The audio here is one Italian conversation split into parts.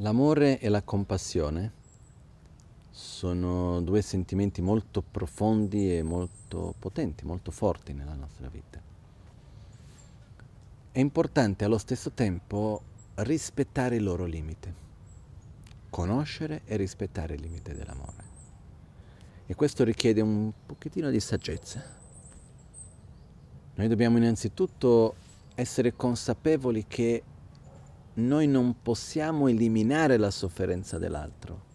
L'amore e la compassione sono due sentimenti molto profondi e molto potenti, molto forti nella nostra vita. È importante allo stesso tempo rispettare il loro limite, conoscere e rispettare il limite dell'amore. E questo richiede un pochettino di saggezza. Noi dobbiamo innanzitutto essere consapevoli che noi non possiamo eliminare la sofferenza dell'altro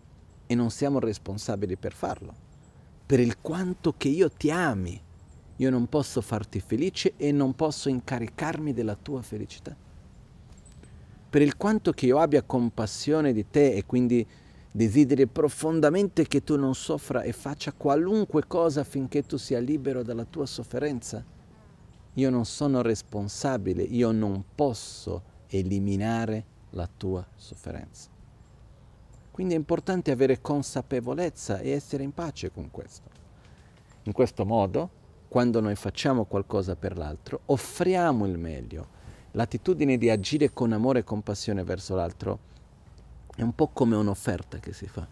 e non siamo responsabili per farlo. Per il quanto che io ti ami, io non posso farti felice e non posso incaricarmi della tua felicità. Per il quanto che io abbia compassione di te e quindi desideri profondamente che tu non soffra e faccia qualunque cosa affinché tu sia libero dalla tua sofferenza, io non sono responsabile, io non posso eliminare la tua sofferenza. Quindi è importante avere consapevolezza e essere in pace con questo. In questo modo, quando noi facciamo qualcosa per l'altro, offriamo il meglio. L'attitudine di agire con amore e compassione verso l'altro è un po' come un'offerta che si fa.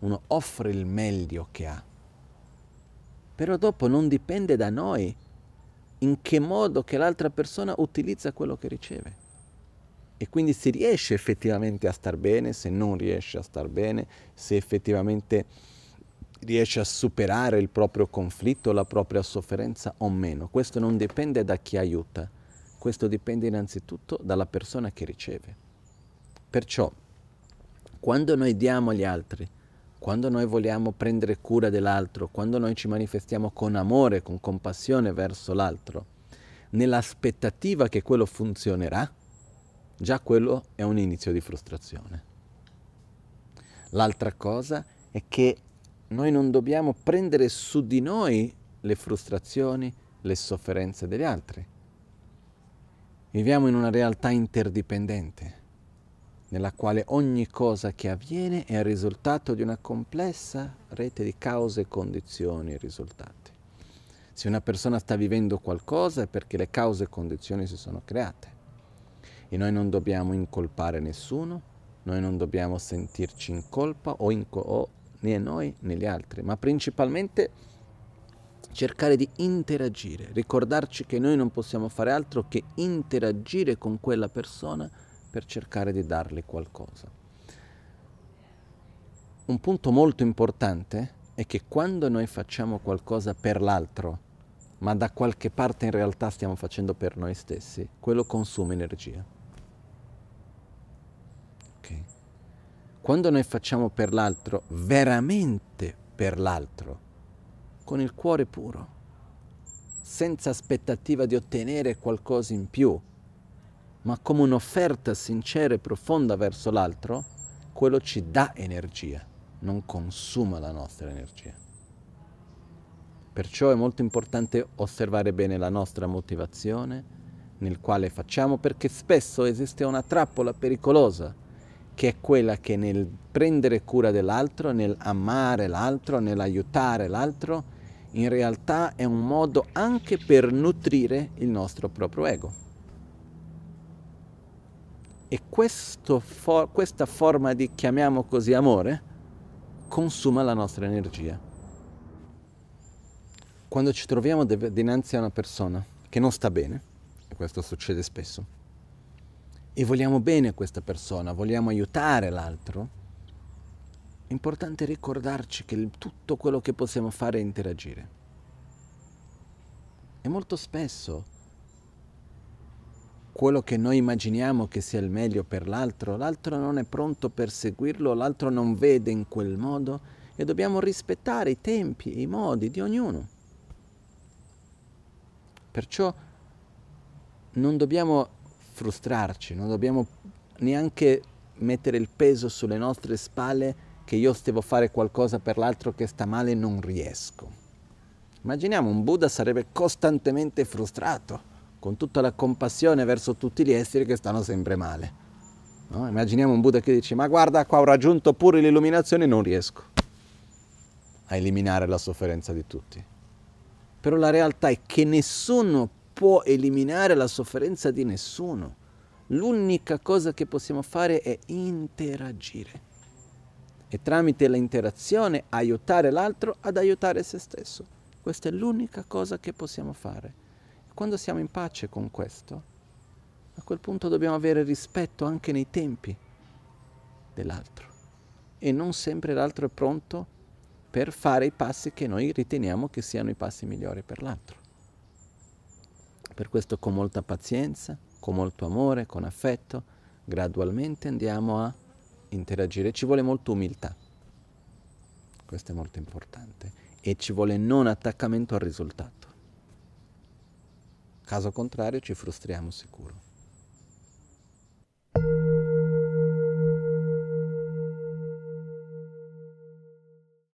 Uno offre il meglio che ha. Però dopo non dipende da noi in che modo che l'altra persona utilizza quello che riceve e quindi si riesce effettivamente a star bene, se non riesce a star bene, se effettivamente riesce a superare il proprio conflitto, la propria sofferenza o meno. Questo non dipende da chi aiuta, questo dipende innanzitutto dalla persona che riceve. Perciò, quando noi diamo agli altri, quando noi vogliamo prendere cura dell'altro, quando noi ci manifestiamo con amore, con compassione verso l'altro, nell'aspettativa che quello funzionerà, già quello è un inizio di frustrazione. L'altra cosa è che noi non dobbiamo prendere su di noi le frustrazioni, le sofferenze degli altri. Viviamo in una realtà interdipendente, nella quale ogni cosa che avviene è il risultato di una complessa rete di cause, condizioni e risultati. Se una persona sta vivendo qualcosa è perché le cause e condizioni si sono create. E noi non dobbiamo incolpare nessuno, noi non dobbiamo sentirci in colpa o, in co- o né noi né gli altri, ma principalmente cercare di interagire, ricordarci che noi non possiamo fare altro che interagire con quella persona per cercare di darle qualcosa. Un punto molto importante è che quando noi facciamo qualcosa per l'altro, ma da qualche parte in realtà stiamo facendo per noi stessi, quello consuma energia. Quando noi facciamo per l'altro, veramente per l'altro, con il cuore puro, senza aspettativa di ottenere qualcosa in più, ma come un'offerta sincera e profonda verso l'altro, quello ci dà energia, non consuma la nostra energia. Perciò è molto importante osservare bene la nostra motivazione nel quale facciamo, perché spesso esiste una trappola pericolosa che è quella che nel prendere cura dell'altro, nel amare l'altro, nell'aiutare l'altro, in realtà è un modo anche per nutrire il nostro proprio ego. E for- questa forma di, chiamiamo così, amore, consuma la nostra energia. Quando ci troviamo dinanzi a una persona che non sta bene, e questo succede spesso, e vogliamo bene a questa persona, vogliamo aiutare l'altro, è importante ricordarci che tutto quello che possiamo fare è interagire. E molto spesso quello che noi immaginiamo che sia il meglio per l'altro, l'altro non è pronto per seguirlo, l'altro non vede in quel modo e dobbiamo rispettare i tempi e i modi di ognuno. Perciò non dobbiamo frustrarci, non dobbiamo neanche mettere il peso sulle nostre spalle che io devo fare qualcosa per l'altro che sta male e non riesco. Immaginiamo un Buddha sarebbe costantemente frustrato, con tutta la compassione verso tutti gli esseri che stanno sempre male. No? Immaginiamo un Buddha che dice, ma guarda qua ho raggiunto pure l'illuminazione e non riesco a eliminare la sofferenza di tutti. Però la realtà è che nessuno può eliminare la sofferenza di nessuno. L'unica cosa che possiamo fare è interagire e tramite l'interazione aiutare l'altro ad aiutare se stesso. Questa è l'unica cosa che possiamo fare. Quando siamo in pace con questo, a quel punto dobbiamo avere rispetto anche nei tempi dell'altro e non sempre l'altro è pronto per fare i passi che noi riteniamo che siano i passi migliori per l'altro. Per questo con molta pazienza, con molto amore, con affetto, gradualmente andiamo a interagire. Ci vuole molta umiltà, questo è molto importante, e ci vuole non attaccamento al risultato. Caso contrario ci frustriamo sicuro.